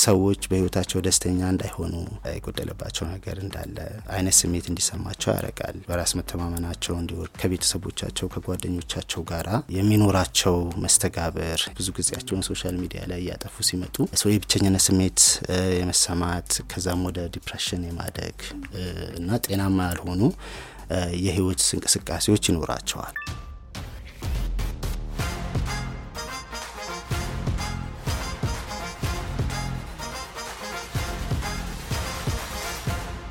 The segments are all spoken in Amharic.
ሰዎች በህይወታቸው ደስተኛ እንዳይሆኑ የጎደለባቸው ነገር እንዳለ አይነት ስሜት እንዲሰማቸው ያደርጋል። በራስ መተማመናቸው እንዲወርድ ከቤተሰቦቻቸው ከጓደኞቻቸው ጋራ የሚኖራቸው መስተጋብር ብዙ ጊዜያቸውን social media ላይ እያጠፉ ሲመጡ so የብቸኝነት ስሜት የመሰማት ከዛም ወደ depression የማደግ እና ጤናማ ያልሆኑ የህይወት እንቅስቃሴዎች ይኖራቸዋል።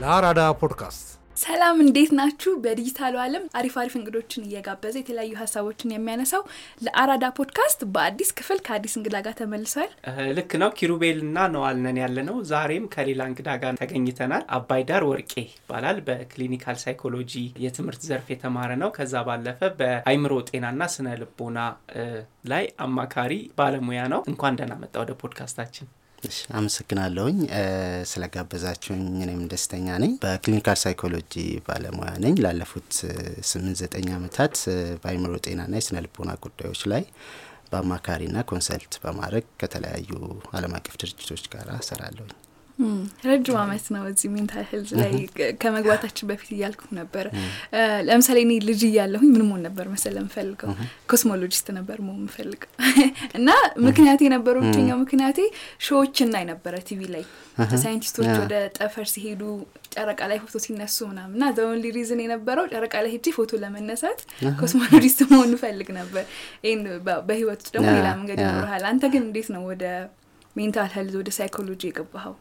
ለአራዳ ፖድካስት ሰላም እንዴት ናችሁ? በዲጂታሉ ዓለም አሪፍ አሪፍ እንግዶችን እየጋበዘ የተለያዩ ሀሳቦችን የሚያነሳው ለአራዳ ፖድካስት በአዲስ ክፍል ከአዲስ እንግዳ ጋር ተመልሷል። ልክ ነው። ኪሩቤል ና ነዋልነን ያለ ነው። ዛሬም ከሌላ እንግዳ ጋር ተገኝተናል። አባይ ዳር ወርቄ ይባላል። በ clinical psychology የትምህርት ዘርፍ የተማረ ነው። ከዛ ባለፈ በአይምሮ ጤናና ስነ ልቦና ላይ አማካሪ ባለሙያ ነው። እንኳን ደህና መጣ ወደ ፖድካስታችን። አመሰግናለሁኝ ስለጋበዛችሁኝ። እኔም ደስተኛ ነኝ። በ clinical psychology ባለሙያ ነኝ። ላለፉት ስምንት ዘጠኝ ዓመታት በአይምሮ ጤናና የስነ ልቦና ጉዳዮች ላይ በአማካሪና consult በማድረግ ከተለያዩ ዓለም አቀፍ ድርጅቶች ጋር እሰራለሁኝ። ረጅም አመት ነው እዚህ mental health ላይ ከመግባታችን በፊት እያልኩ ነበረ። ለምሳሌ እኔ ልጅ እያለሁኝ ምን መሆን ነበር መሰለ የምፈልገው cosmologist ነበር መሆን የምፈልገው እና ምክንያቴ የነበረው ብቸኛው ምክንያቴ show ዎች እናይ ነበረ ቲቪ ላይ ሳይንቲስቶች ወደ ጠፈር ሲሄዱ ጨረቃ ላይ ፎቶ ሲነሱ ምናምን እና the only reason የነበረው ጨረቃ ላይ ሄጄ ፎቶ ለመነሳት cosmologist መሆን እፈልግ ነበር። ይህን በህይወት ደግሞ ሌላ መንገድ ይኖርሃል። አንተ ግን እንዴት ነው ወደ mental health ወደ ሳይኮሎጂ የገባኸው?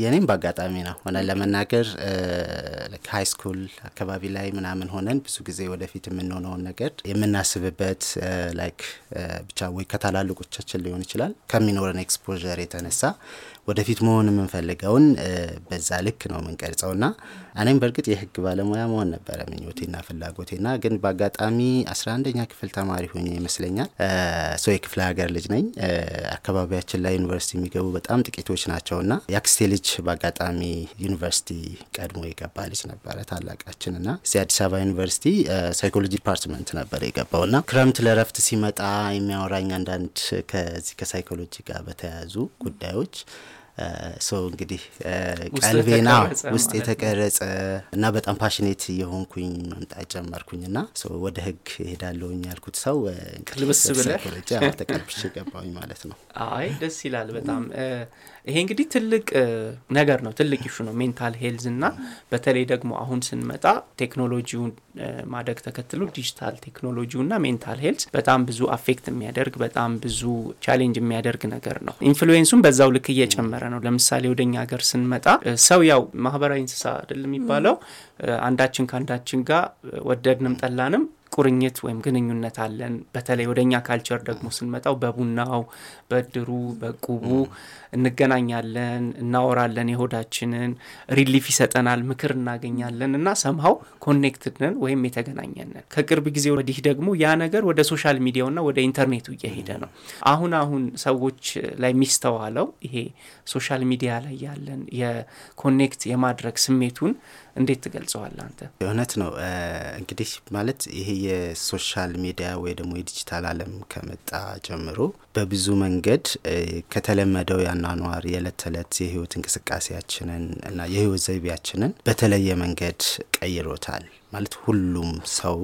የኔም በአጋጣሚ ነው። ሆነ ለመናገር high school አካባቢ ላይ ምናምን ሆነን ብዙ ጊዜ ወደፊት የምንሆነውን ነገር የምናስብበት like ብቻ ወይ ከታላላቆቻችን ሊሆን ይችላል ከሚኖረን exposure የተነሳ ወደፊት መሆን የምንፈልገውን በዛ ልክ ነው የምንቀርጸው። ና እኔም በእርግጥ የህግ ባለሙያ መሆን ነበረ ምኞቴና ፍላጎቴና ግን በአጋጣሚ አስራ አንደኛ ክፍል ተማሪ ሆኜ ይመስለኛል። so የክፍለ ሀገር ልጅ ነኝ። አካባቢያችን ላይ ዩኒቨርሲቲ የሚገቡ በጣም ጥቂቶች ናቸው። ና የአክስቴ ልጅ በአጋጣሚ ዩኒቨርሲቲ ቀድሞ የገባ ልጅ ነበረ ታላቃችን። ና እዚህ አዲስ አበባ ዩኒቨርሲቲ psychology department ነበር የገባው። ና ክረምት ለረፍት ሲመጣ የሚያወራኝ አንዳንድ ከዚህ ከሳይኮሎጂ ጋር በተያያዙ ጉዳዮች so እንግዲህ ቀልቤና ውስጥ የተቀረጸ እና በጣም passionate የሆንኩኝ መምጣት ጀመርኩኝ ና ወደ ህግ እሄዳለሁኝ ያልኩት so ቅልብስ ብዬ ተቀልብሼ ገባሁኝ ማለት ነው። አይ ደስ ይላል በጣም ይሄ እንግዲህ ትልቅ ነገር ነው፣ ትልቅ issue ነው mental health እና በተለይ ደግሞ አሁን ስንመጣ ቴክኖሎጂውን ማደግ ተከትሎ ዲጂታል ቴክኖሎጂው እና mental health በጣም ብዙ affect የሚያደርግ በጣም ብዙ challenge የሚያደርግ ነገር ነው። influence ኡም በዛው ልክ እየጨመረ ነው። ለምሳሌ ወደ እኛ ሀገር ስንመጣ ሰው ያው ማህበራዊ እንስሳ አይደል የሚባለው አንዳችን ከአንዳችን ጋር ወደድንም ጠላንም ቁርኝት ወይም ግንኙነት አለን። በተለይ ወደ እኛ culture ደግሞ ስንመጣው በቡናው፣ በእድሩ፣ በእቁቡ እንገናኛለን፣ እናወራለን፣ የሆዳችንን relief ይሰጠናል፣ ምክር እናገኛለን እና somehow connected ነን ወይም የተገናኘንን። ከቅርብ ጊዜ ወዲህ ደግሞ ያ ነገር ወደ social media ውና ወደ ኢንተርኔቱ እየሄደ ነው። አሁን አሁን ሰዎች ላይ የሚስተዋለው ይሄ social media ላይ ያለን የ connect የማድረግ ስሜቱን እንዴት ትገልጸዋል አንተ? እውነት ነው እንግዲህ ማለት ይሄ የ social media ወይ ደግሞ የዲጂታል ዓለም ከመጣ ጀምሮ በብዙ መንገድ ከተለመደው የአኗኗር የዕለት ተዕለት የህይወት እንቅስቃሴያችንን እና የህይወት ዘይቤያችንን በተለየ መንገድ ቀይሮታል። ማለት ሁሉም ሰው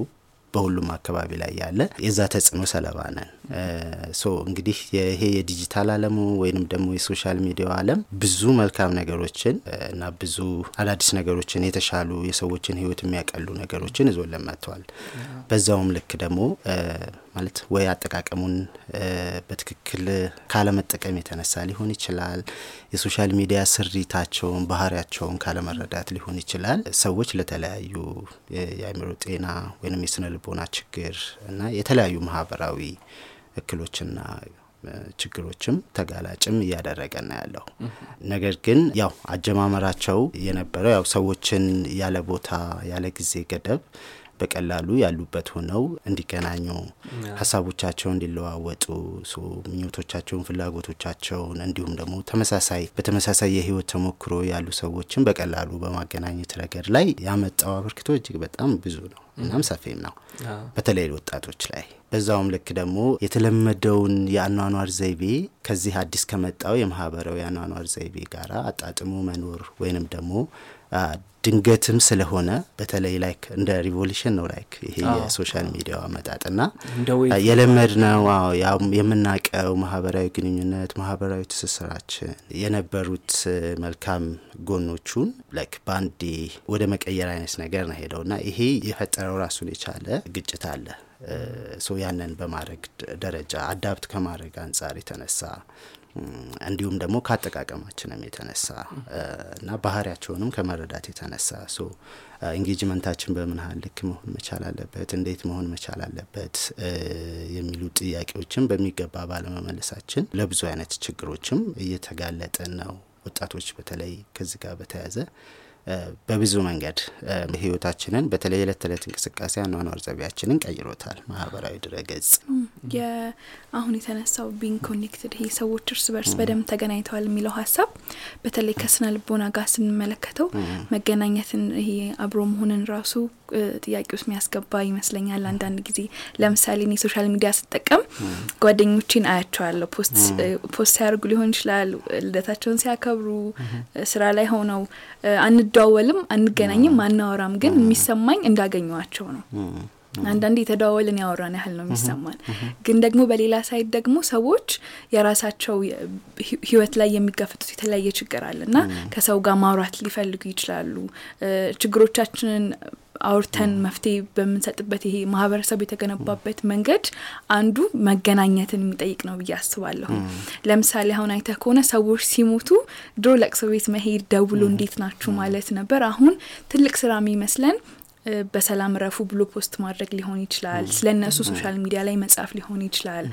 በሁሉም አካባቢ ላይ ያለ የዛ ተጽዕኖ ሰለባ ነን። so እንግዲህ ይሄ የዲጂታል አለሙ ወይንም ደግሞ የ social media ው አለም ብዙ መልካም ነገሮችን እና ብዙ አዳዲስ ነገሮችን የተሻሉ የሰዎችን ህይወት የሚያቀሉ ነገሮችን ይዞልን መጥተዋል። በዛውም ልክ ደግሞ ማለት ወይ አጠቃቀሙን በትክክል ካለመጠቀም የተነሳ ሊሆን ይችላል። የ social media ስሪታቸውን፣ ባህሪያቸውን ካለመረዳት ሊሆን ይችላል። ሰዎች ለተለያዩ የአእምሮ ጤና ወይም የስነ ልቦና ችግር እና የተለያዩ ማህበራዊ እክሎችና ችግሮችም ተጋላጭም እያደረገን ነው ያለው። ነገር ግን ያው አጀማመራቸው የነበረው ያው ሰዎችን ያለ ቦታ ያለ ጊዜ ገደብ በቀላሉ ያሉበት ሆነው እንዲገናኙ ሀሳቦቻቸውን እንዲለዋወጡ ምኞቶቻቸውን፣ ፍላጎቶቻቸውን እንዲሁም ደግሞ ተመሳሳይ በተመሳሳይ የህይወት ተሞክሮ ያሉ ሰዎችን በቀላሉ በማገናኘት ረገድ ላይ ያመጣው አበርክቶ እጅግ በጣም ብዙ ነው። እናም ሰፊም ነው። በተለይ ወጣቶች ላይ በዛውም ልክ ደግሞ የተለመደውን የአኗኗር ዘይቤ ከዚህ አዲስ ከመጣው የማህበራዊ የአኗኗር ዘይቤ ጋር አጣጥሞ መኖር ወይንም ደግሞ ድንገትም ስለሆነ በተለይ like እንደ revolution ነው like ይሄ የ social media ው አመጣጥና የለመድነው የምናቀው ማህበራዊ ግንኙነት ማህበራዊ ትስስራችን የነበሩት መልካም ጎኖቹን like በአንዴ ወደ መቀየር አይነት ነገር ነው ሄደው እና ይሄ የፈጠረው ራሱን የቻለ ግጭት አለ። so ያንን በማድረግ ደረጃ adapt ከማድረግ አንጻር የተነሳ እንዲሁም ደግሞ ከአጠቃቀማችንም የተነሳ እና ባህሪያቸውንም ከመረዳት የተነሳ so engagement ኣችን በምን ያህል ልክ መሆን መቻል አለበት፣ እንዴት መሆን መቻል አለበት የሚሉ ጥያቄዎችን በሚገባ ባለመመለሳችን ለብዙ አይነት ችግሮችም እየተጋለጠን ነው። ወጣቶች በተለይ ከዚህ ጋር በተያያዘ በብዙ መንገድ ህይወታችንን በተለይ የዕለት ተዕለት እንቅስቃሴ አኗኗር ዘይቤያችንን ቀይሮታል። ማህበራዊ ድረገጽ አሁን የተነሳው being connected ይሄ ሰዎች እርስ በርስ በደንብ ተገናኝተዋል የሚለው ሀሳብ በተለይ ከስነ ልቦና ጋር ስንመለከተው መገናኘትን ይሄ አብሮ መሆንን ራሱ ጥያቄ ውስጥ የሚያስገባ ይመስለኛል። አንዳንድ ጊዜ ለምሳሌ እኔ social media ስጠቀም ጓደኞቼን አያቸዋለሁ። post ሲያደርጉ ሊሆን ይችላል፣ ልደታቸውን ሲያከብሩ፣ ስራ ላይ ሆነው አንደዋወልም፣ አንገናኝም፣ አናወራም፣ ግን የሚሰማኝ እንዳገኘዋቸው ነው። አንዳንዴ የተደዋወልን ያወራን ያህል ነው የሚሰማን። ግን ደግሞ በሌላ ሳይድ ደግሞ ሰዎች የራሳቸው ህይወት ላይ የሚጋፈጡት የተለያየ ችግር አለ እና ከሰው ጋር ማውራት ሊፈልጉ ይችላሉ። ችግሮቻችንን አውርተን መፍትሄ በምንሰጥበት ይሄ ማህበረሰቡ የተገነባበት መንገድ አንዱ መገናኘትን የሚጠይቅ ነው ብዬ አስባለሁ። ለምሳሌ አሁን አይተህ ከሆነ ሰዎች ሲሞቱ ድሮ ለቅሶ ቤት መሄድ ደውሎ እንዴት ናችሁ ማለት ነበር። አሁን ትልቅ ስራ የሚመስለን በሰላም እረፉ ብሎ post ማድረግ ሊሆን ይችላል። ስለ እነሱ social media ላይ መጻፍ ሊሆን ይችላል።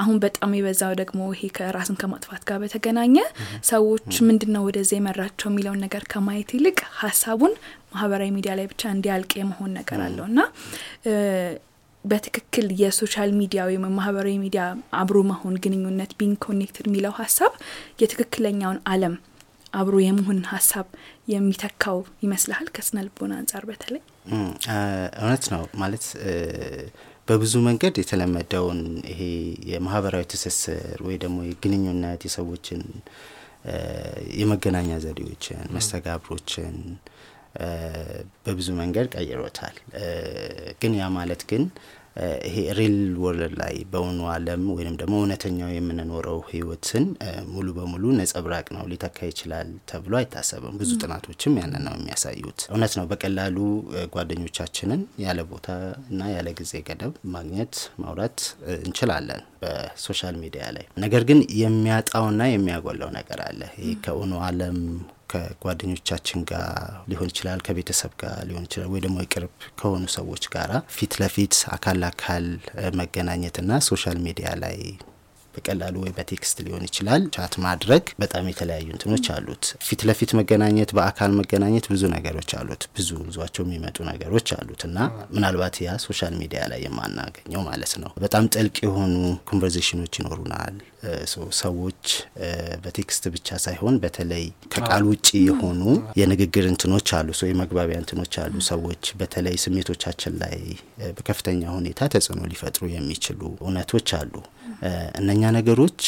አሁን በጣም የበዛው ደግሞ ይሄ ከራስን ከማጥፋት ጋር በተገናኘ ሰዎች ምንድን ነው ወደዛ የመራቸው የሚለውን ነገር ከማየት ይልቅ ሀሳቡን ማህበራዊ ሚዲያ ላይ ብቻ እንዲያልቅ የመሆን ነገር አለው እና በትክክል የ social media ወይም ማህበራዊ ሚዲያ አብሮ መሆን ግንኙነት being connected የሚለው ሀሳብ የትክክለኛውን አለም አብሮ የመሆን ሀሳብ የሚተካው ይመስልሃል? ከስነ ልቦና አንጻር በተለይ እውነት ነው ማለት በብዙ መንገድ የተለመደውን ይሄ የማህበራዊ ትስስር ወይ ደግሞ የግንኙነት የሰዎችን የመገናኛ ዘዴዎችን መስተጋብሮችን በብዙ መንገድ ቀይሮታል። ግን ያ ማለት ግን ይሄ ሪል world ላይ በእውኑ ዓለም ወይም ደግሞ እውነተኛው የምንኖረው ህይወትን ሙሉ በሙሉ ነጸብራቅ ነው ሊተካ ይችላል ተብሎ አይታሰብም። ብዙ ጥናቶችም ያንን ነው የሚያሳዩት። እውነት ነው በቀላሉ ጓደኞቻችንን ያለ ቦታ እና ያለ ጊዜ ገደብ ማግኘት ማውራት እንችላለን በ social media ላይ። ነገር ግን የሚያጣውና የሚያጎላው ነገር አለ። ይህ ከእውኑ ዓለም ከጓደኞቻችን ጋር ሊሆን ይችላል፣ ከቤተሰብ ጋር ሊሆን ይችላል፣ ወይ ደግሞ የቅርብ ከሆኑ ሰዎች ጋራ ፊት ለፊት አካል ለአካል መገናኘትና social media ላይ በቀላሉ ወይ በ text ሊሆን ይችላል chat ማድረግ በጣም የተለያዩ እንትኖች አሉት። ፊት ለፊት መገናኘት፣ በአካል መገናኘት ብዙ ነገሮች አሉት። ብዙ ይዟቸው የሚመጡ ነገሮች አሉት እና ምናልባት ያ social media ላይ የማናገኘው ማለት ነው። በጣም ጥልቅ የሆኑ conversation ኦች ይኖሩናል። ሰዎች በ text ብቻ ሳይሆን በተለይ ከቃል ውጭ የሆኑ የንግግር እንትኖች አሉ፣ የመግባቢያ እንትኖች አሉ። ሰዎች በተለይ ስሜቶቻችን ላይ በከፍተኛ ሁኔታ ተጽዕኖ ሊፈጥሩ የሚችሉ እውነቶች አሉ። እነኛ ነገሮች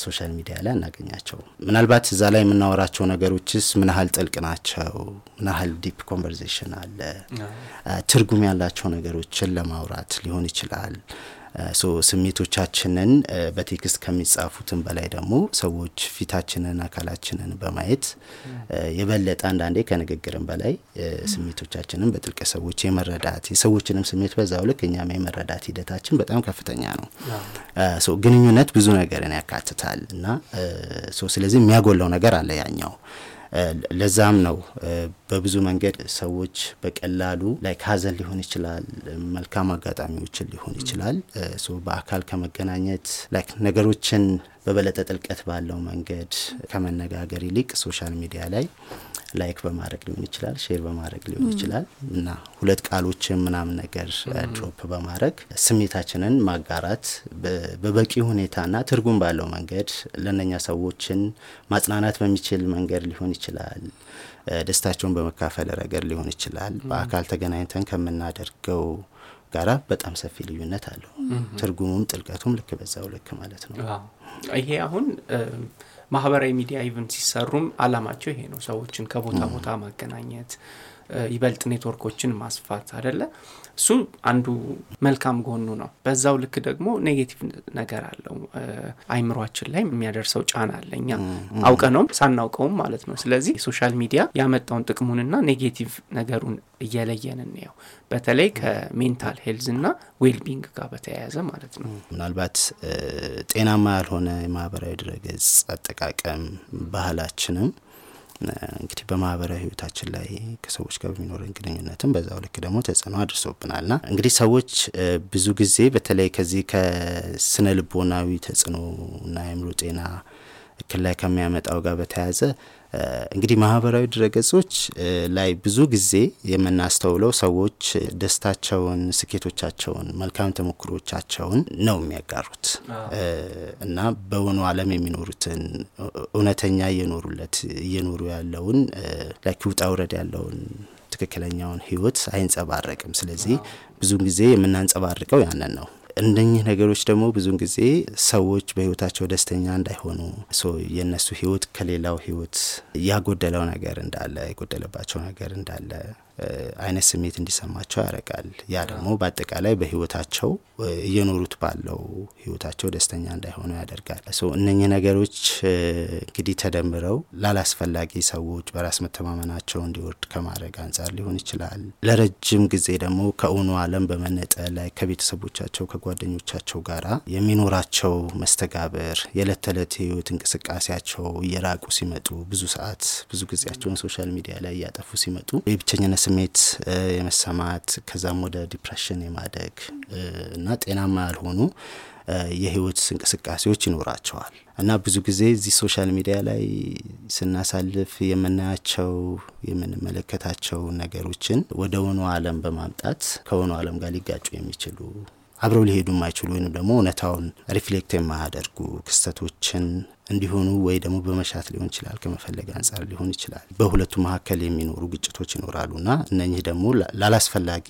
social media ላይ አናገኛቸው። ምናልባት እዛ ላይ የምናወራቸው ነገሮችስ ምን ያህል ጥልቅ ናቸው? ምን ያህል deep conversation አለ? ትርጉም ያላቸው ነገሮችን ለማውራት ሊሆን ይችላል። ስሜቶቻችንን በ text ከሚጻፉትም በላይ ደግሞ ሰዎች ፊታችንን፣ አካላችንን በማየት የበለጠ አንዳንዴ ከንግግርም በላይ ስሜቶቻችንን በጥልቅ ሰዎች የመረዳት የሰዎችንም ስሜት በዛው ልክ እኛም የመረዳት ሂደታችን በጣም ከፍተኛ ነው። ግንኙነት ብዙ ነገርን ያካትታል እና ስለዚህ የሚያጎላው ነገር አለ ያኛው ለዛም ነው በብዙ መንገድ ሰዎች በቀላሉ ላይ ሀዘን ሊሆን ይችላል፣ መልካም አጋጣሚዎችን ሊሆን ይችላል። በአካል ከመገናኘት ነገሮችን በበለጠ ጥልቀት ባለው መንገድ ከመነጋገር ይልቅ social media ላይ like በማድረግ ሊሆን ይችላል፣ share በማድረግ ሊሆን ይችላል እና ሁለት ቃሎችን ምናምን ነገር drop በማድረግ ስሜታችንን ማጋራት በበቂ ሁኔታና ትርጉም ባለው መንገድ ለእነኛ ሰዎችን ማጽናናት በሚችል መንገድ ሊሆን ይችላል። ደስታቸውን በመካፈል ረገድ ሊሆን ይችላል። በአካል ተገናኝተን ከምናደርገው ጋራ በጣም ሰፊ ልዩነት አለው። ትርጉሙም ጥልቀቱም ልክ በዛው ልክ ማለት ነው። ይሄ አሁን ማህበራዊ ሚዲያ even ሲሰሩም አላማቸው ይሄ ነው፣ ሰዎችን ከቦታ ቦታ ማገናኘት፣ ይበልጥ ኔትወርኮችን ማስፋት አደለ። እሱ አንዱ መልካም ጎኑ ነው። በዛው ልክ ደግሞ negative ነገር አለው። አእምሯችን ላይ የሚያደርሰው ጫና አለ። እኛ አውቀነውም ሳናውቀውም ማለት ነው። ስለዚህ social media ያመጣውን ጥቅሙንና negative ነገሩን እየለየን እንየው። በተለይ ከ mental health እና wellbeing ጋር በተያያዘ ማለት ነው። ምናልባት ጤናማ ያልሆነ የማህበራዊ ድረገጽ አጠቃቀም ባህላችንም እንግዲህ በማህበራዊ ህይወታችን ላይ ከሰዎች ጋር በሚኖረን ግንኙነትም በዛው ልክ ደግሞ ተጽዕኖ አድርሶብናል። እና እንግዲህ ሰዎች ብዙ ጊዜ በተለይ ከዚህ ከስነ ልቦናዊ ተጽዕኖ እና የአእምሮ ጤና እክል ላይ ከሚያመጣው ጋር በተያያዘ እንግዲህ ማህበራዊ ድረገጾች ላይ ብዙ ጊዜ የምናስተውለው ሰዎች ደስታቸውን፣ ስኬቶቻቸውን፣ መልካም ተሞክሮቻቸውን ነው የሚያጋሩት እና በእውኑ ዓለም የሚኖሩትን እውነተኛ እየኖሩለት እየኖሩ ያለውን like ውጣ ውረድ ያለውን ትክክለኛውን ህይወት አይንጸባረቅም። ስለዚህ ብዙን ጊዜ የምናንጸባርቀው ያንን ነው። እነኚህ ነገሮች ደግሞ ብዙን ጊዜ ሰዎች በህይወታቸው ደስተኛ እንዳይሆኑ የእነሱ ህይወት ከሌላው ህይወት ያጎደለው ነገር እንዳለ የጎደለባቸው ነገር እንዳለ አይነት ስሜት እንዲሰማቸው ያደርጋል። ያ ደግሞ በአጠቃላይ በህይወታቸው እየኖሩት ባለው ህይወታቸው ደስተኛ እንዳይሆኑ ያደርጋል። እነኚህ ነገሮች እንግዲህ ተደምረው ላላስፈላጊ ሰዎች በራስ መተማመናቸው እንዲወርድ ከማድረግ አንጻር ሊሆን ይችላል። ለረጅም ጊዜ ደግሞ ከእውኑ ዓለም በመነጠል ላይ ከቤተሰቦቻቸው ከጓደኞቻቸው ጋራ የሚኖራቸው መስተጋብር የዕለት ተዕለት ህይወት እንቅስቃሴያቸው እየራቁ ሲመጡ ብዙ ሰዓት ብዙ ጊዜያቸውን social media ላይ እያጠፉ ሲመጡ የብቸኝነት ስሜት የመሰማት ከዛም ወደ depression የማደግ እና ጤናማ ያልሆኑ የህይወት እንቅስቃሴዎች ይኖራቸዋል። እና ብዙ ጊዜ እዚህ social media ላይ ስናሳልፍ የምናያቸው የምንመለከታቸው ነገሮችን ወደ እውኑ ዓለም በማምጣት ከእውኑ ዓለም ጋር ሊጋጩ የሚችሉ አብረው ሊሄዱ የማይችሉ ወይም ደግሞ እውነታውን reflect የማያደርጉ ክስተቶችን እንዲሆኑ ወይ ደግሞ በመሻት ሊሆን ይችላል፣ ከመፈለግ አንጻር ሊሆን ይችላል። በሁለቱ መካከል የሚኖሩ ግጭቶች ይኖራሉ እና እነኚህ ደግሞ ላላስፈላጊ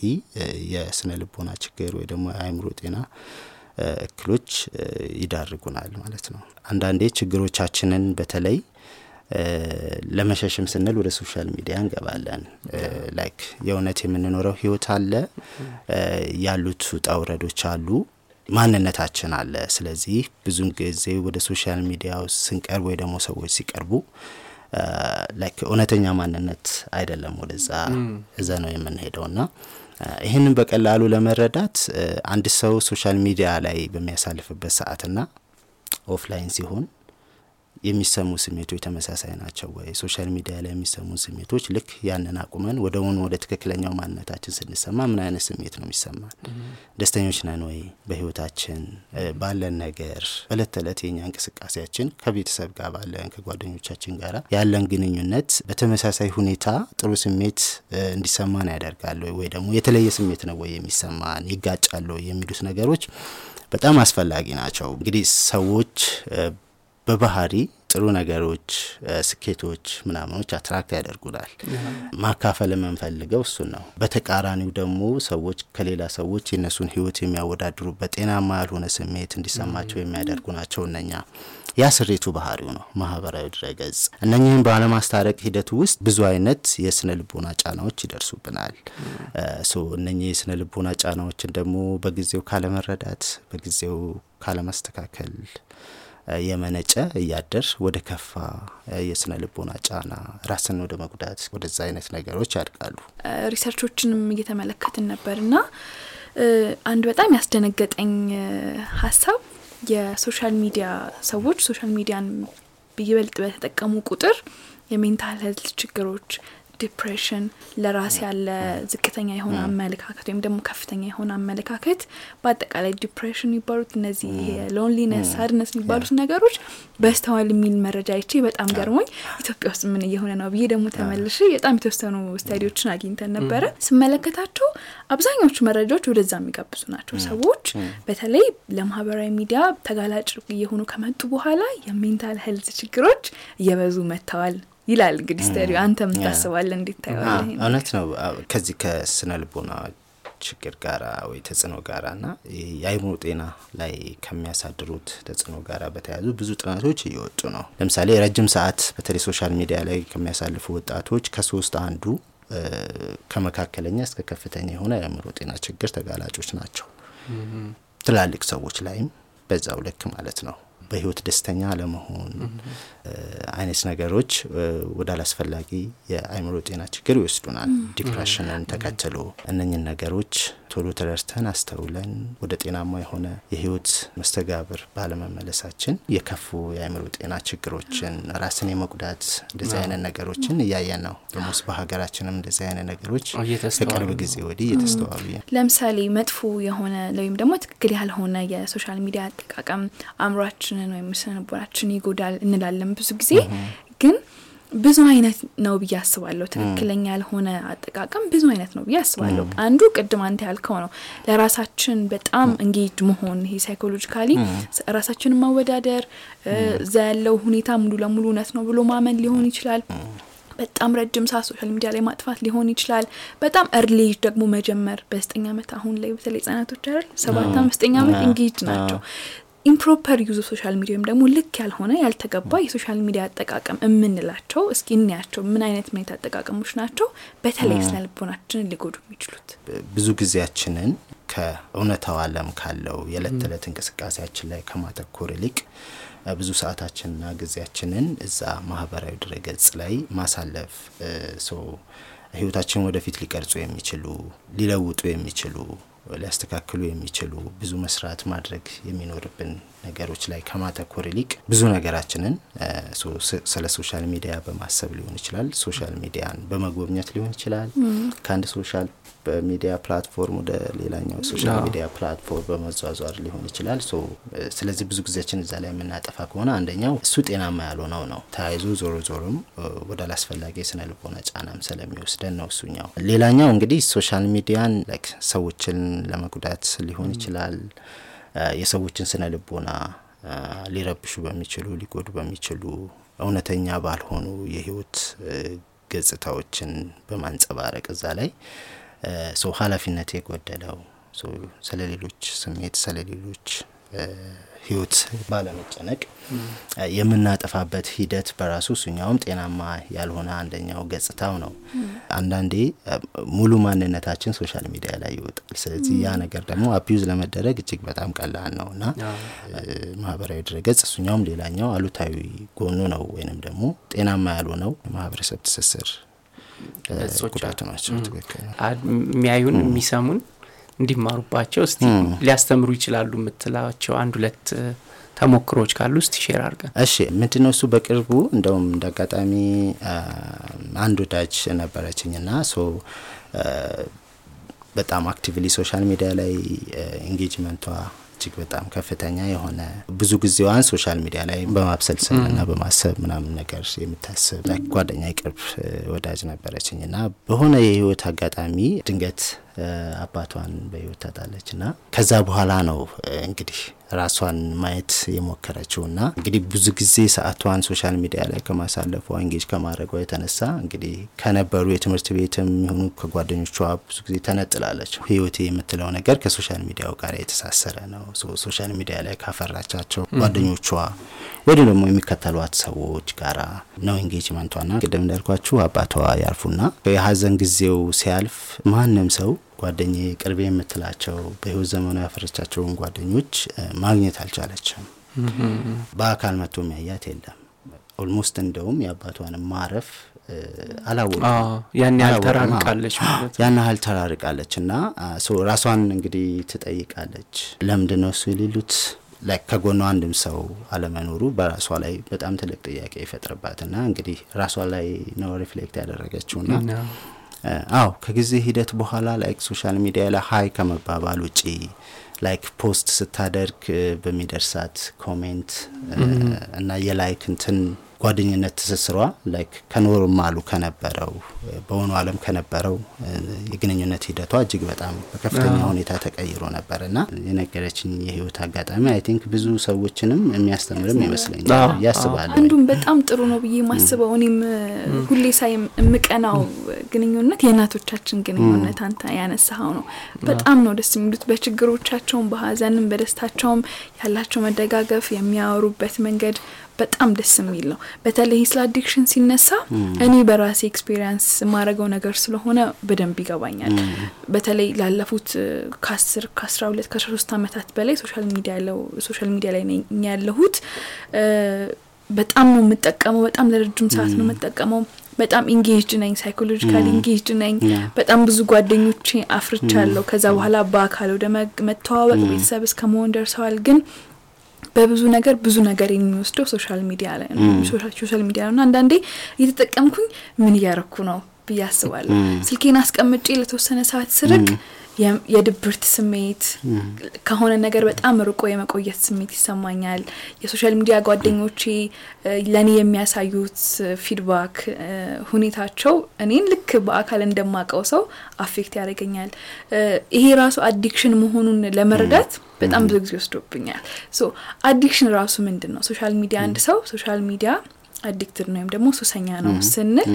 የስነ ልቦና ችግር ወይ ደግሞ የአእምሮ ጤና እክሎች ይዳርጉናል ማለት ነው። አንዳንዴ ችግሮቻችንን በተለይ ለመሸሽም ስንል ወደ social media እንገባለን። like የእውነት የምንኖረው ህይወት አለ፣ ያሉት ውጣ ውረዶች አሉ፣ ማንነታችን አለ። ስለዚህ ብዙን ጊዜ ወደ social media ስንቀርብ ወይ ደግሞ ሰዎች ሲቀርቡ like እውነተኛ ማንነት አይደለም ወደዛ እዛ ነው የምንሄደው እና ይህንን በቀላሉ ለመረዳት አንድ ሰው social media ላይ በሚያሳልፍበት ሰዓትና offline ሲሆን የሚሰሙ ስሜቶች ተመሳሳይ ናቸው ወይ? social media ላይ የሚሰሙ ስሜቶች ልክ ያንን አቁመን ወደ እውኑ ወደ ትክክለኛው ማንነታችን ስንሰማ ምን አይነት ስሜት ነው የሚሰማን? ደስተኞች ነን ወይ? በህይወታችን ባለን ነገር እለት ተዕለት የኛ እንቅስቃሴያችን ከቤተሰብ ጋር ባለን ከጓደኞቻችን ጋር ያለን ግንኙነት በተመሳሳይ ሁኔታ ጥሩ ስሜት እንዲሰማን ያደርጋል ወይ? ደግሞ የተለየ ስሜት ነው ወይ የሚሰማን? ይጋጫል ወይ? የሚሉት ነገሮች በጣም አስፈላጊ ናቸው። እንግዲህ ሰዎች በባህሪ ጥሩ ነገሮች፣ ስኬቶች፣ ምናምኖች አትራክት ያደርጉናል። ማካፈል የምንፈልገው እሱን ነው። በተቃራኒው ደግሞ ሰዎች ከሌላ ሰዎች የእነሱን ህይወት የሚያወዳድሩበት ጤናማ ያልሆነ ስሜት እንዲሰማቸው የሚያደርጉ ናቸው። እነኛ ያ ስሬቱ ባህሪው ነው ማህበራዊ ድረገጽ። እነኝህም ባለማስታረቅ ሂደቱ ውስጥ ብዙ አይነት የስነ ልቦና ጫናዎች ይደርሱብናል። እነኚህ የስነ ልቦና ጫናዎችን ደግሞ በጊዜው ካለመረዳት፣ በጊዜው ካለማስተካከል የመነጨ እያደር ወደ ከፋ የስነ ልቦና ጫና ራስን ወደ መጉዳት ወደዛ አይነት ነገሮች ያድጋሉ። research ኦችንም እየተመለከትን ነበር እና አንድ በጣም ያስደነገጠኝ ሀሳብ የ social media ሰዎች social media ን ይበልጥ በተጠቀሙ ቁጥር የ mental health ችግሮች depression፣ ለራስ ያለ ዝቅተኛ የሆነ አመለካከት ወይም ደግሞ ከፍተኛ የሆነ አመለካከት፣ በአጠቃላይ depression የሚባሉት እነዚህ loneliness፣ sadness የሚባሉት ነገሮች በዝተዋል የሚል መረጃ አይቼ በጣም ገርሞኝ ኢትዮጵያ ውስጥ ምን እየሆነ ነው ብዬ ደግሞ ተመልሼ በጣም የተወሰኑ study ዎችን አግኝተን ነበረ። ስመለከታቸው አብዛኛዎቹ መረጃዎች ወደዛ የሚጋብዙ ናቸው። ሰዎች በተለይ ለማህበራዊ ሚዲያ ተጋላጭ እየሆኑ ከመጡ በኋላ የ mental health ችግሮች እየበዙ መጥተዋል ይላል እንግዲህ study ው አንተ ምን ታስባለህ እንዴት ታየዋለህ? እውነት ነው። ከዚህ ከስነ ልቦና ችግር ጋራ ወይ ተጽዕኖ ጋራ እና የአይምሮ ጤና ላይ ከሚያሳድሩት ተጽዕኖ ጋራ በተያያዙ ብዙ ጥናቶች እየወጡ ነው። ለምሳሌ ረጅም ሰዓት በተለይ social media ላይ ከሚያሳልፉ ወጣቶች ከሶስት አንዱ ከመካከለኛ እስከ ከፍተኛ የሆነ የአእምሮ ጤና ችግር ተጋላጮች ናቸው። ትላልቅ ሰዎች ላይም በዛው ልክ ማለት ነው። በህይወት ደስተኛ አለመሆን አይነት ነገሮች ወደ አላስፈላጊ የአእምሮ ጤና ችግር ይወስዱናል። depression ን ተከትሎ እነኝን ነገሮች ቶሎ ተረድተን አስተውለን ወደ ጤናማ የሆነ የህይወት መስተጋብር ባለመመለሳችን የከፉ የአእምሮ ጤና ችግሮችን፣ ራስን የመጉዳት እንደዚህ አይነት ነገሮችን እያየን ነው። ደሞስ በሀገራችንም እንደዚህ አይነት ነገሮች ከቅርብ ጊዜ ወዲህ እየተስተዋሉ ለምሳሌ መጥፎ የሆነ ወይም ደግሞ ትክክል ያልሆነ የ social media አጠቃቀም አእምሯችንን ወይም ስነልቦናችንን ይጎዳል እንላለን ብዙ ጊዜ ግን ብዙ አይነት ነው ብዬ አስባለሁ። ትክክለኛ ያልሆነ አጠቃቀም ብዙ አይነት ነው ብዬ አስባለሁ። አንዱ ቅድም አንተ ያልከው ነው፣ ለራሳችን በጣም engage መሆን ይሄ psychologically ራሳችንን ማወዳደር፣ እዛ ያለው ሁኔታ ሙሉ ለሙሉ እውነት ነው ብሎ ማመን ሊሆን ይችላል። በጣም ረጅም ሰዓት social media ላይ ማጥፋት ሊሆን ይችላል። በጣም early ደግሞ መጀመር በዘጠኝ ዓመት አሁን ላይ በተለይ ህጻናቶች አይደል ሰባት ዘጠኝ ዓመት engage ናቸው። improper use social media ወይም ደግሞ ልክ ያልሆነ ያልተገባ የ social media አጠቃቀም የምንላቸው እስኪ እንያቸው። ምን አይነት ሁኔታ አጠቃቀሞች ናቸው በተለይ ስነ ልቦናችንን ሊጎዱ የሚችሉት? ብዙ ጊዜያችንን ከእውነታው ዓለም ካለው የዕለት ተዕለት እንቅስቃሴያችን ላይ ከማተኮር ይልቅ ብዙ ሰዓታችንና ጊዜያችንን እዛ ማህበራዊ ድረገጽ ላይ ማሳለፍ ህይወታችንን ወደፊት ሊቀርጹ የሚችሉ ሊለውጡ የሚችሉ ሊያስተካክሉ የሚችሉ ብዙ መስራት ማድረግ የሚኖርብን ነገሮች ላይ ከማተኮር ይልቅ ብዙ ነገራችንን ስለ social media በማሰብ ሊሆን ይችላል። social media ን በመጎብኘት ሊሆን ይችላል። ከአንድ social media platform ወደ ሌላኛው social media platform በመዟዟር ሊሆን ይችላል። ስለዚህ ብዙ ጊዜያችን እዛ ላይ የምናጠፋ ከሆነ አንደኛው እሱ ጤናማ ያልሆነው ነው። ተያይዞ ዞሮ ዞሮም ወደ አላስፈላጊ የስነ ልቦና ጫናም ስለሚወስደን ነው እሱኛው። ሌላኛው እንግዲህ social media ን ሰዎችን ለመጉዳት ሊሆን ይችላል የሰዎችን ስነ ልቦና ሊረብሹ በሚችሉ ሊጎዱ በሚችሉ እውነተኛ ባልሆኑ የህይወት ገጽታዎችን በማንጸባረቅ እዛ ላይ ሰው ኃላፊነት የጎደለው ስለ ሌሎች ስሜት ስለ ሌሎች ህይወት ባለመጨነቅ የምናጠፋበት ሂደት በራሱ እሱኛውም ጤናማ ያልሆነ አንደኛው ገጽታው ነው። አንዳንዴ ሙሉ ማንነታችን social media ላይ ይወጣል። ስለዚህ ያ ነገር ደግሞ abuse ለመደረግ እጅግ በጣም ቀላል ነው እና ማህበራዊ ድረገጽ እሱኛውም ሌላኛው አሉታዊ ጎኑ ነው ወይንም ደግሞ ጤናማ ያልሆነው ማህበረሰብ ትስስር ጉዳቱ ናቸው። ትክክል የሚያዩን የሚሰሙን እንዲማሩባቸው እስቲ ሊያስተምሩ ይችላሉ የምትላቸው አንድ ሁለት ተሞክሮች ካሉ እስቲ share አድርገን። እሺ ምንድን ነው እሱ በቅርቡ እንደውም እንደ አጋጣሚ አንድ ወዳጅ ነበረችኝ ና so በጣም actively social media ላይ engagement ቷ እጅግ በጣም ከፍተኛ የሆነ ብዙ ጊዜዋን social media ላይ በማብሰልሰል እና በማሰብ ምናምን ነገር የምታስብ ጓደኛ ቅርብ ወዳጅ ነበረችኝ እና በሆነ የህይወት አጋጣሚ ድንገት አባቷን በህይወት ታጣለች እና ከዛ በኋላ ነው እንግዲህ ራሷን ማየት የሞከረችው እና እንግዲህ ብዙ ጊዜ ሰዓቷን social media ላይ ከማሳለፏ engage ከማድረጓ የተነሳ እንግዲህ ከነበሩ የትምህርት ቤትም የሆኑ ከጓደኞቿ ብዙ ጊዜ ተነጥላለች። ህይወቴ የምትለው ነገር ከ social media ው ጋር የተሳሰረ ነው። social media ላይ ካፈራቻቸው ጓደኞቿ ወደ ደግሞ የሚከተሏት ሰዎች ጋራ ነው engagement ቷና ቅድም እንዳልኳችሁ አባቷ ያርፉና የሀዘን ጊዜው ሲያልፍ ማንም ሰው ጓደኛ ቅርቤ የምትላቸው በህይወት ዘመኑ ያፈራቻቸውን ጓደኞች ማግኘት አልቻለችም። በአካል መጥቶ የሚያያት የለም። almost እንደውም የአባቷን ማረፍ አላወቁም። ያን ያህል ተራርቃለች ያን ያህል ተራርቃለች እና ራሷን እንግዲህ ትጠይቃለች። ለምንድን ነው እሱ የሌሉት ከጎኗ አንድም ሰው አለመኖሩ በራሷ ላይ በጣም ትልቅ ጥያቄ ይፈጥርባትና እንግዲህ ራሷ ላይ ነው reflect ያደረገችውና አዎ ከጊዜ ሂደት በኋላ like social media ላይ hi ከመባባል ውጪ like post ስታደርግ በሚደርሳት comment እና የ like እንትን ጓደኝነት ትስስሯ like ከ normal ኡ ከነበረው በእውኑ አለም ከነበረው የግንኙነት ሂደቷ እጅግ በጣም በከፍተኛ ሁኔታ ተቀይሮ ነበር እና የነገረችኝ የህይወት አጋጣሚ I think ብዙ ሰዎችንም የሚያስተምርም ይመስለኛል ያስባለሁ። አንዱም በጣም ጥሩ ነው ብዬ ማስበው እኔም ሁሌ ሳይ የምቀናው ግንኙነት የእናቶቻችን ግንኙነት አንተ ያነሳኸው ነው። በጣም ነው ደስ የሚሉት በችግሮቻቸውም፣ በሀዘንም፣ በደስታቸውም ያላቸው መደጋገፍ የሚያወሩበት መንገድ በጣም ደስ የሚል ነው። በተለይ ስለ addiction ሲነሳ እኔ በራሴ experience የማደርገው ነገር ስለሆነ በደንብ ይገባኛል። በተለይ ላለፉት ከአስር ከአስራ ሁለት ከአስራ ሶስት አመታት በላይ social media ያለው social media ላይ ነኝ ያለሁት። በጣም ነው የምጠቀመው። በጣም ለረጅም ሰዓት ነው የምጠቀመው። በጣም engaged ነኝ፣ psychological engaged ነኝ። በጣም ብዙ ጓደኞቼ አፍርቻለሁ። ከዛ በኋላ በአካል ወደ መተዋወቅ ቤተሰብ እስከ መሆን ደርሰዋል ግን በብዙ ነገር ብዙ ነገር የሚወስደው social media ላይ ነው። social media ነው። እና አንዳንዴ እየተጠቀምኩኝ ምን እያረኩ ነው ብዬ አስባለሁ። ስልኬን አስቀምጬ ለተወሰነ ሰዓት ስርቅ የድብርት ስሜት ከሆነ ነገር በጣም ርቆ የመቆየት ስሜት ይሰማኛል። የ social media ጓደኞቼ ለእኔ የሚያሳዩት feedback ሁኔታቸው እኔን ልክ በአካል እንደማቀው ሰው affect ያደርገኛል። ይሄ ራሱ addiction መሆኑን ለመረዳት በጣም ብዙ ጊዜ ወስዶብኛል። so addiction ራሱ ምንድን ነው? social media አንድ ሰው social media addicted ነው ወይም ደግሞ ሱሰኛ ነው ስንል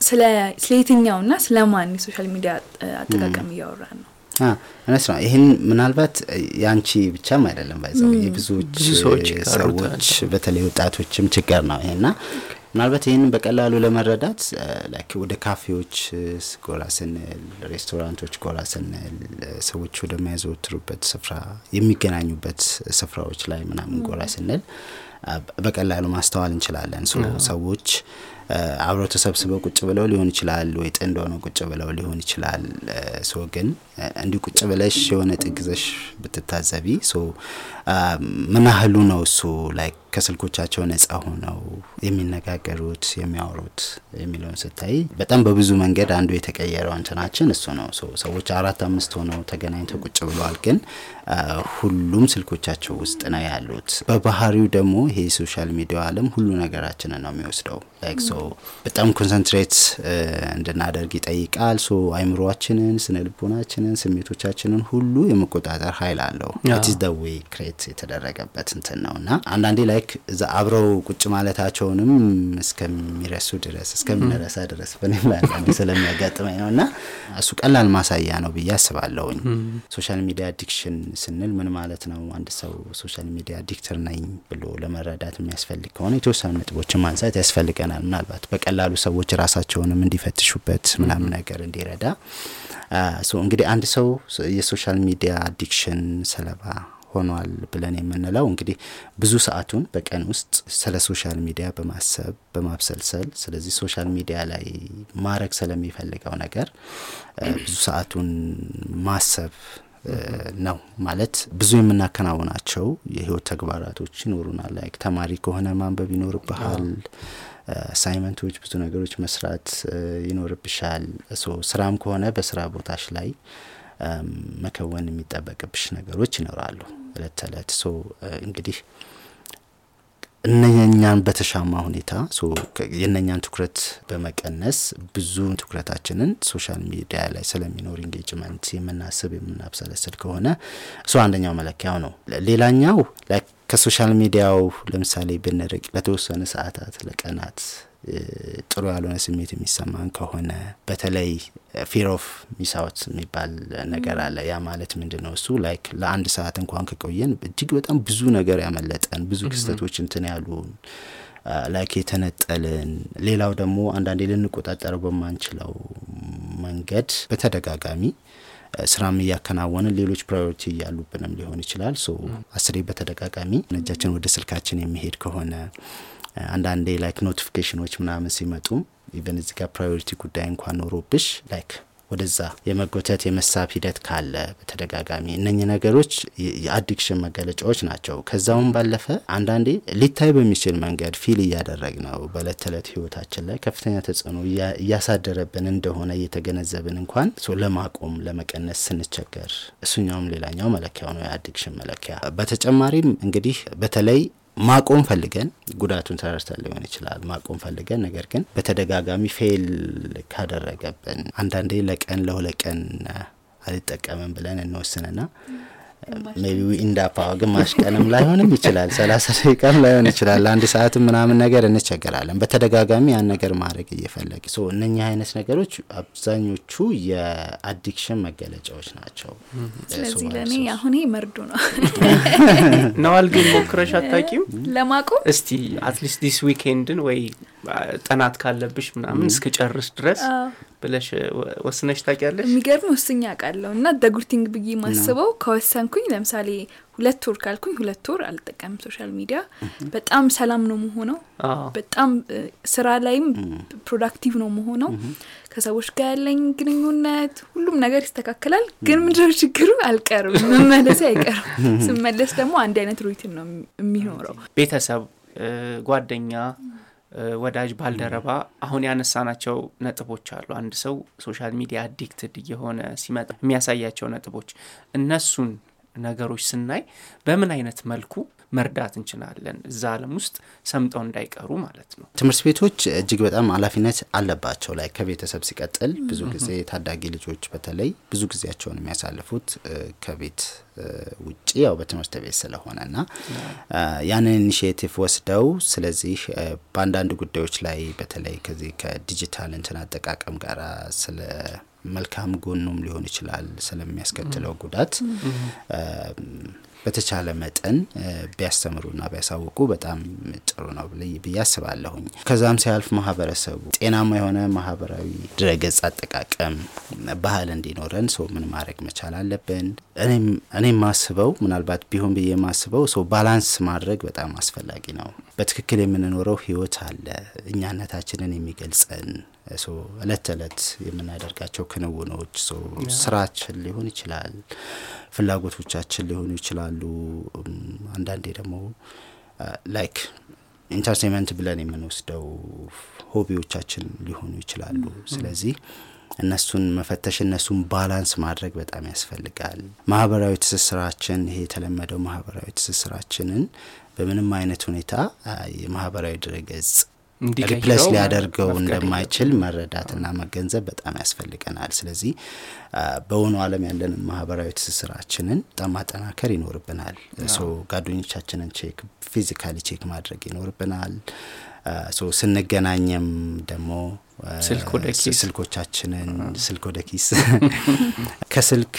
ስለ የትኛው ና ስለ ማን የ social media አጠቃቀም እያወራ ነው? እውነት ነው። ይህን ምናልባት የአንቺ ብቻም አይደለም ባይዘው የብዙዎች ሰዎች በተለይ ወጣቶችም ችግር ነው ይሄና ምናልባት ይህንን በቀላሉ ለመረዳት like ወደ ካፌዎች ጎራ ስንል፣ ሬስቶራንቶች ጎራ ስንል፣ ሰዎች ወደማያዘወትሩበት ስፍራ የሚገናኙበት ስፍራዎች ላይ ምናምን ጎራ ስንል በቀላሉ ማስተዋል እንችላለን። ሰዎች አብረው ተሰብስበው ቁጭ ብለው ሊሆን ይችላል፣ ወይ ጥንድ ሆነው ቁጭ ብለው ሊሆን ይችላል። so ግን እንዲሁ ቁጭ ብለሽ የሆነ ጥግ ይዘሽ ብትታዘቢ so ምን ያህሉ ነው እሱ ላይ ከስልኮቻቸው ነጻ ሆነው የሚነጋገሩት የሚያወሩት የሚለውን ስታይ በጣም በብዙ መንገድ አንዱ የተቀየረው እንትናችን እሱ ነው። ሰዎች አራት አምስት ሆነው ተገናኝተው ቁጭ ብለዋል፣ ግን ሁሉም ስልኮቻቸው ውስጥ ነው ያሉት። በባህሪው ደግሞ ይሄ social media አለም ሁሉ ነገራችንን ነው የሚወስደው። like so በጣም concentrate እንድናደርግ ይጠይቃል። so አይምሮችንን፣ ስነ ልቦናችንን፣ ስሜቶቻችንን ሁሉ የመቆጣጠር ኃይል አለው። it's the way create የተደረገበት እንትን ነው እና አንዳንዴ like እዛ አብረው ቁጭ ማለታቸውንም እስከሚረሱ ድረስ እስከምንረሳ ድረስ በኔም ላይ አንዳንዴ ስለሚያጋጥመኝ ነው እና እሱ ቀላል ማሳያ ነው ብዬ አስባለሁኝ። social media addiction ስንል ምን ማለት ነው? አንድ ሰው social media addicted ነኝ ብሎ ለመረዳት የሚያስፈልግ ከሆነ የተወሰኑ ነጥቦችን ማንሳት ያስፈልገናል። ምናልባት በቀላሉ ሰዎች ራሳቸውንም እንዲፈትሹበት ምናምን ነገር እንዲረዳ እንግዲህ አንድ ሰው የ social media addiction ሰለባ ሆኗል ብለን የምንለው እንግዲህ ብዙ ሰዓቱን በቀን ውስጥ ስለ social media በማሰብ በማብሰልሰል ስለዚህ social media ላይ ማድረግ ስለሚፈልገው ነገር ብዙ ሰዓቱን ማሰብ ነው ማለት ብዙ የምናከናውናቸው የህይወት ተግባራቶች ይኖሩናል። like ተማሪ ከሆነ ማንበብ ይኖርብሃል። assignment ኦች፣ ብዙ ነገሮች መስራት ይኖርብሻል። ስራም ከሆነ በስራ ቦታሽ ላይ መከወን የሚጠበቅብሽ ነገሮች ይኖራሉ እለት ተዕለት። so እንግዲህ እነኛን በተሻማ ሁኔታ የእነኛን ትኩረት በመቀነስ ብዙ ትኩረታችንን social media ላይ ስለሚኖር engagement የምናስብ የምናብሰለስል ከሆነ እሱ አንደኛው መለኪያው ነው። ሌላኛው ከ social media ው ለምሳሌ ብንርቅ ለተወሰነ ሰዓታት ለቀናት ጥሩ ያልሆነ ስሜት የሚሰማን ከሆነ በተለይ fear of miss out የሚባል ነገር አለ። ያ ማለት ምንድን ነው? እሱ like ለአንድ ሰዓት እንኳን ከቆየን እጅግ በጣም ብዙ ነገር ያመለጠን ብዙ ክስተቶች እንትን ያሉን like የተነጠልን፣ ሌላው ደግሞ አንዳንዴ ልንቆጣጠረው በማንችለው መንገድ በተደጋጋሚ ስራም እያከናወንን ሌሎች priority እያሉብንም ሊሆን ይችላል። so አስሬ በተደጋጋሚ እጃችን ወደ ስልካችን የሚሄድ ከሆነ አንዳንዴ like notification ኦች ምናምን ሲመጡም even እዚህ ጋር priority ጉዳይ እንኳን ኖሮብሽ like ወደዛ የመጎተት የመሳብ ሂደት ካለ በተደጋጋሚ እነኚህ ነገሮች የ addiction መገለጫዎች ናቸው። ከዛውም ባለፈ አንዳንዴ ሊታይ በሚችል መንገድ feel እያደረግን ነው በእለት ተዕለት ህይወታችን ላይ ከፍተኛ ተጽዕኖ እያሳደረብን እንደሆነ እየተገነዘብን እንኳን ለማቆም ለመቀነስ ስንቸገር፣ እሱኛውም ሌላኛው መለኪያው ነው የ addiction መለኪያ። በተጨማሪም እንግዲህ በተለይ ማቆም ፈልገን ጉዳቱን ተረድተን ሊሆን ይችላል። ማቆም ፈልገን ነገር ግን በተደጋጋሚ fail ካደረገብን አንዳንዴ ለቀን ለሁለት ቀን አልጠቀምም ብለን እንወስንና maybe end up ግማሽ ቀንም ላይሆንም ይችላል፣ ሰላሳ ደቂቃም ላይሆን ይችላል፣ አንድ ሰዓትም ምናምን ነገር እንቸገራለን። በተደጋጋሚ ያን ነገር ማድረግ እየፈለግን so እነኚህ አይነት ነገሮች አብዛኞቹ የ addiction መገለጫዎች ናቸው። ስለዚህ ለእኔ አሁን መርዶ ነው። ነዋል ግን ሞክረሽ አታቂም? ለማቆም እስቲ at least this weekend ን ወይ ጥናት ካለብሽ ምናምን እስክጨርስ ድረስ ብለሽ ወስነሽ ታውቂያለሽ? የሚገርም ወስኜ አውቃለሁ እና the good thing ብዬ ማስበው ከወሰንኩኝ ለምሳሌ ሁለት ወር ካልኩኝ ሁለት ወር አልጠቀምም social media። በጣም ሰላም ነው መሆነው፣ በጣም ስራ ላይም productive ነው መሆነው። ከሰዎች ጋር ያለኝ ግንኙነት ሁሉም ነገር ይስተካከላል። ግን ምንድነው ችግሩ? አልቀርም፣ መመለሴ አይቀርም። ስመለስ ደግሞ አንድ አይነት routine ነው የሚኖረው። ቤተሰብ፣ ጓደኛ ወዳጅ ባልደረባ አሁን ያነሳናቸው ነጥቦች አሉ። አንድ ሰው social media addicted እየሆነ ሲመጣ የሚያሳያቸው ነጥቦች፣ እነሱን ነገሮች ስናይ በምን አይነት መልኩ መርዳት እንችላለን? እዛ ዓለም ውስጥ ሰምጠው እንዳይቀሩ ማለት ነው። ትምህርት ቤቶች እጅግ በጣም ኃላፊነት አለባቸው like ከቤተሰብ ሲቀጥል ብዙ ጊዜ ታዳጊ ልጆች በተለይ ብዙ ጊዜያቸውን የሚያሳልፉት ከቤት ውጭ ያው በትምህርት ቤት ስለሆነ ና ያንን initiative ወስደው ስለዚህ በአንዳንድ ጉዳዮች ላይ በተለይ ከዚህ ከዲጂታል እንትን አጠቃቀም ጋር ስለ መልካም ጎኑም ሊሆን ይችላል ስለሚያስከትለው ጉዳት በተቻለ መጠን ቢያስተምሩና ቢያሳውቁ በጣም ጥሩ ነው ብዬ አስባለሁኝ። ከዛም ሲያልፍ ማህበረሰቡ ጤናማ የሆነ ማህበራዊ ድረገጽ አጠቃቀም ባህል እንዲኖረን ሰው ምን ማድረግ መቻል አለብን። እኔም ማስበው ምናልባት ቢሆን ብዬ ማስበው ሰው balance ማድረግ በጣም አስፈላጊ ነው። በትክክል የምንኖረው ህይወት አለ እኛነታችንን የሚገልጸን እለት ተዕለት የምናደርጋቸው ክንውኖች ስራችን ሊሆን ይችላል፣ ፍላጎቶቻችን ሊሆኑ ይችላሉ። አንዳንዴ ደግሞ like entertainment ብለን የምንወስደው hobby ዎቻችን ሊሆኑ ይችላሉ። ስለዚህ እነሱን መፈተሽ እነሱን balance ማድረግ በጣም ያስፈልጋል። ማህበራዊ ትስስራችን ይሄ የተለመደው ማህበራዊ ትስስራችንን በምንም አይነት ሁኔታ የማህበራዊ ድረገጽ replace ሊያደርገው እንደማይችል መረዳትና መገንዘብ በጣም ያስፈልገናል። ስለዚህ በእውኑ ዓለም ያለንን ማህበራዊ ትስስራችንን በጣም ማጠናከር ይኖርብናል። so ጓደኞቻችንን check physically check ማድረግ ይኖርብናል። so ስንገናኝም ደግሞ ስልኮቻችንን ስልክ ወደ ኪስ ከስልክ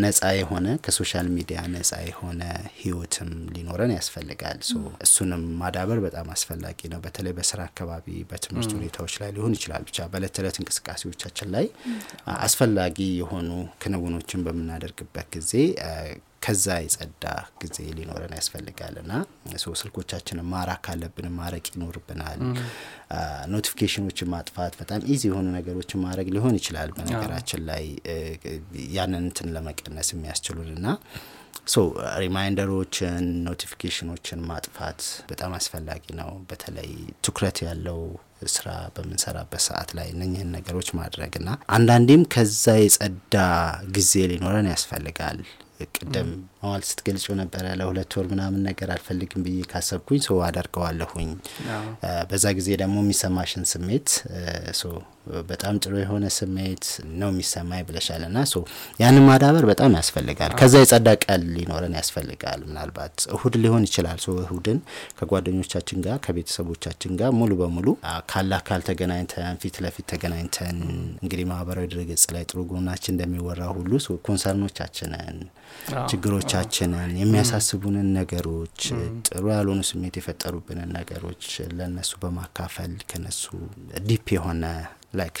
ነጻ የሆነ ከ social media ነጻ የሆነ ህይወትም ሊኖረን ያስፈልጋል። እሱንም ማዳበር በጣም አስፈላጊ ነው። በተለይ በስራ አካባቢ፣ በትምህርት ሁኔታዎች ላይ ሊሆን ይችላል። ብቻ በእለት ተዕለት እንቅስቃሴዎቻችን ላይ አስፈላጊ የሆኑ ክንውኖችን በምናደርግበት ጊዜ ከዛ የጸዳ ጊዜ ሊኖረን ያስፈልጋል እና ስልኮቻችንን ማራቅ ካለብን ማራቅ ይኖርብናል። notification ኦችን ማጥፋት በጣም easy የሆኑ ነገሮችን ማድረግ ሊሆን ይችላል። በነገራችን ላይ ያንን እንትን ለመቀነስ የሚያስችሉን እና so reminder ኦችን notification ኦችን ማጥፋት በጣም አስፈላጊ ነው። በተለይ ትኩረት ያለው ስራ በምንሰራበት ሰዓት ላይ እነኝህን ነገሮች ማድረግ እና አንዳንዴም ከዛ የጸዳ ጊዜ ሊኖረን ያስፈልጋል። ቅድም መዋል ስትገልጸው ነበረ ለሁለት ወር ምናምን ነገር አልፈልግም ብዬ ካሰብኩኝ ሰው አደርገዋለሁኝ። በዛ ጊዜ ደግሞ የሚሰማሽን ስሜት በጣም ጥሩ የሆነ ስሜት ነው የሚሰማኝ ብለሻል እና ያንን ማዳበር በጣም ያስፈልጋል። ከዛ የጸዳ ቀን ሊኖረን ያስፈልጋል። ምናልባት እሁድ ሊሆን ይችላል። እሁድን ከጓደኞቻችን ጋር ከቤተሰቦቻችን ጋር ሙሉ በሙሉ አካል ተገናኝተን ፊት ለፊት ተገናኝተን እንግዲህ ማህበራዊ ድረገጽ ላይ ጥሩ ጎናችን እንደሚወራ ሁሉ concern ኦቻችንን ችግሮቻችንን የሚያሳስቡንን ነገሮች ጥሩ ያልሆኑ ስሜት የፈጠሩብንን ነገሮች ለእነሱ በማካፈል ከነሱ deep የሆነ like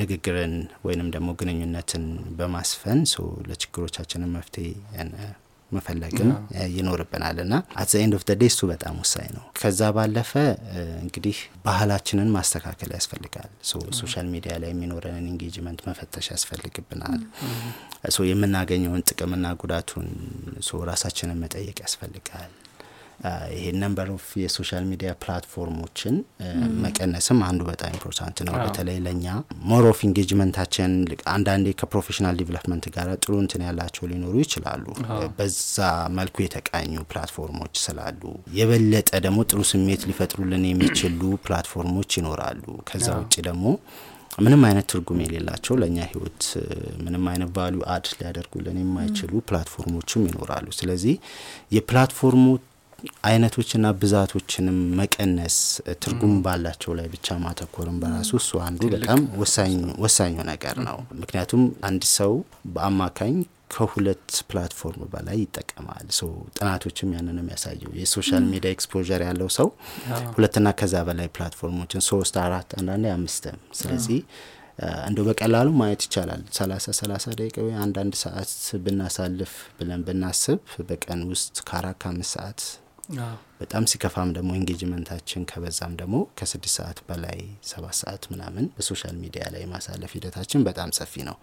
ንግግርን ወይንም ደግሞ ግንኙነትን በማስፈን ለችግሮቻችንን መፍትሄ መፈለግም ይኖርብናል እና at end of day እሱ በጣም ወሳኝ ነው። ከዛ ባለፈ እንግዲህ ባህላችንን ማስተካከል ያስፈልጋል። social media ላይ የሚኖረንን engagement መፈተሽ ያስፈልግብናል። የምናገኘውን ጥቅምና ጉዳቱን ራሳችንን መጠየቅ ያስፈልጋል። ይሄ number of የ social media platform ኦችን መቀነስም አንዱ በጣም important ነው። በተለይ ለእኛ more of engagement ኣችን አንዳንዴ ከ professional development ጋር ጥሩ እንትን ያላቸው ሊኖሩ ይችላሉ። በዛ መልኩ የተቃኙ platform ኦች ስላሉ የበለጠ ደግሞ ጥሩ ስሜት ሊፈጥሩልን የሚችሉ platform ኦች ይኖራሉ። ከዛ ውጭ ደግሞ ምንም አይነት ትርጉም የሌላቸው ለእኛ ህይወት ምንም አይነት value add ሊያደርጉልን የማይችሉ platform ኦችም ይኖራሉ። ስለዚህ የ platform ኡ አይነቶችና ብዛቶችንም መቀነስ ትርጉም ባላቸው ላይ ብቻ ማተኮርም በራሱ እሱ አንዱ በጣም ወሳኙ ነገር ነው። ምክንያቱም አንድ ሰው በአማካኝ ከሁለት platform በላይ ይጠቀማል። ጥናቶችም ያንን የሚያሳየው የ social media exposure ያለው ሰው ሁለትና ከዛ በላይ platform ኦችን ሶስት፣ አራት አንዳንዴ አምስትም ስለዚህ እንደ በቀላሉ ማየት ይቻላል። ሰላሳ ሰላሳ ደቂቃ ወይ አንዳንድ ሰዓት ብናሳልፍ ብለን ብናስብ በቀን ውስጥ ከአራት ከአምስት ሰዓት Ja. በጣም ሲከፋም ደግሞ engagement ኣችን ከበዛም ደግሞ ከስድስት ሰዓት በላይ ሰባት ሰዓት ምናምን በ social media ላይ ማሳለፍ ሂደታችን በጣም ሰፊ ነው።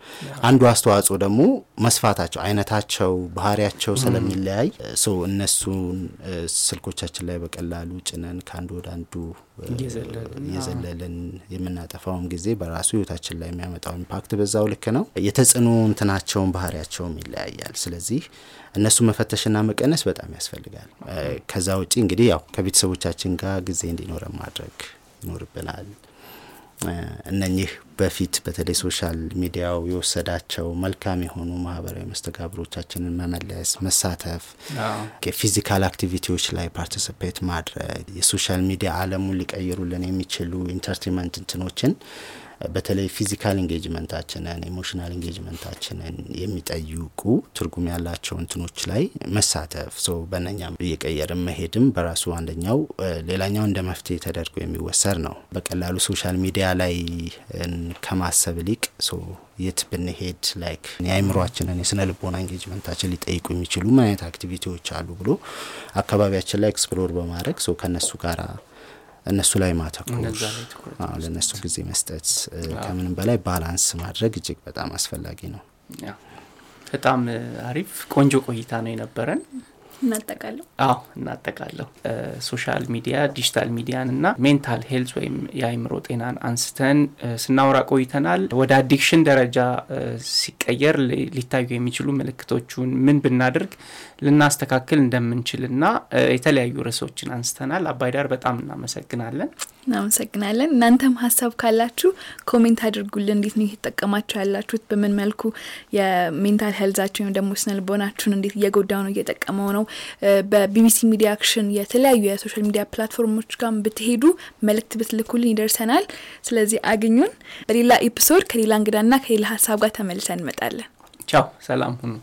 አንዱ አስተዋጽኦ ደግሞ መስፋታቸው፣ አይነታቸው፣ ባህሪያቸው ስለሚለያይ ሰው እነሱን ስልኮቻችን ላይ በቀላሉ ጭነን ከአንዱ ወደ አንዱ እየዘለልን የምናጠፋውም ጊዜ በራሱ ህይወታችን ላይ የሚያመጣው impact በዛው ልክ ነው። የተጽዕኖ እንትናቸውን ባህሪያቸውም ይለያያል። ስለዚህ እነሱ መፈተሽና መቀነስ በጣም ያስፈልጋል። ከዛ ውጪ እንግዲህ ያው ከቤተሰቦቻችን ጋር ጊዜ እንዲኖረን ማድረግ ይኖርብናል። እነኚህ በፊት በተለይ social media ው የወሰዳቸው መልካም የሆኑ ማህበራዊ መስተጋብሮቻችንን መመለስ፣ መሳተፍ፣ physical activity ዎች ላይ participate ማድረግ የ social media አለሙን ሊቀይሩልን የሚችሉ entertainment እንትኖችን በተለይ physical engagement ኣችንን emotional engagement ኣችንን የሚጠይቁ ትርጉም ያላቸው እንትኖች ላይ መሳተፍ ሰው በነኛም እየቀየርን መሄድም በራሱ አንደኛው ሌላኛው እንደ መፍትሄ ተደርጎ የሚወሰድ ነው። በቀላሉ social media ላይ ከማሰብ ይልቅ የት ብንሄድ like የአይምሯችንን የስነ ልቦና engagement ኣችን ሊጠይቁ የሚችሉ ምን አይነት activity ዎች አሉ ብሎ አካባቢያችን ላይ explore በማድረግ ሰው ከነሱ ጋራ እነሱ ላይ ማተኮር ለእነሱ ጊዜ መስጠት ከምንም በላይ balance ማድረግ እጅግ በጣም አስፈላጊ ነው። በጣም አሪፍ ቆንጆ ቆይታ ነው የነበረን። እናጠቃልል። አዎ እናጠቃልል። social media digital media ን እና mental health ወይም የአይምሮ ጤናን አንስተን ስናወራ ቆይተናል። ወደ addiction ደረጃ ሲቀየር ሊታዩ የሚችሉ ምልክቶቹን ምን ብናደርግ ልናስተካክል እንደምንችልና የተለያዩ ርዕሶችን አንስተናል። አባይዳር በጣም እናመሰግናለን። እናመሰግናለን። እናንተም ሀሳብ ካላችሁ comment አድርጉልን። እንዴት ነው እየተጠቀማችሁ ያላችሁት? በምን መልኩ የ mental health ኣችሁ ወይም ደግሞ ስነ ልቦናችሁን እንዴት እየጎዳው ነው እየጠቀመው ነው? በቢቢሲ ሚዲያ አክሽን የተለያዩ የ social media platform ኦች ጋር ብትሄዱ መልእክት ብትልኩልን ይደርሰናል። ስለዚህ አግኙን። በሌላ episode ከሌላ እንግዳና ከሌላ ሀሳብ ጋር ተመልሰን እንመጣለን። ቻው፣ ሰላም ሁኑ።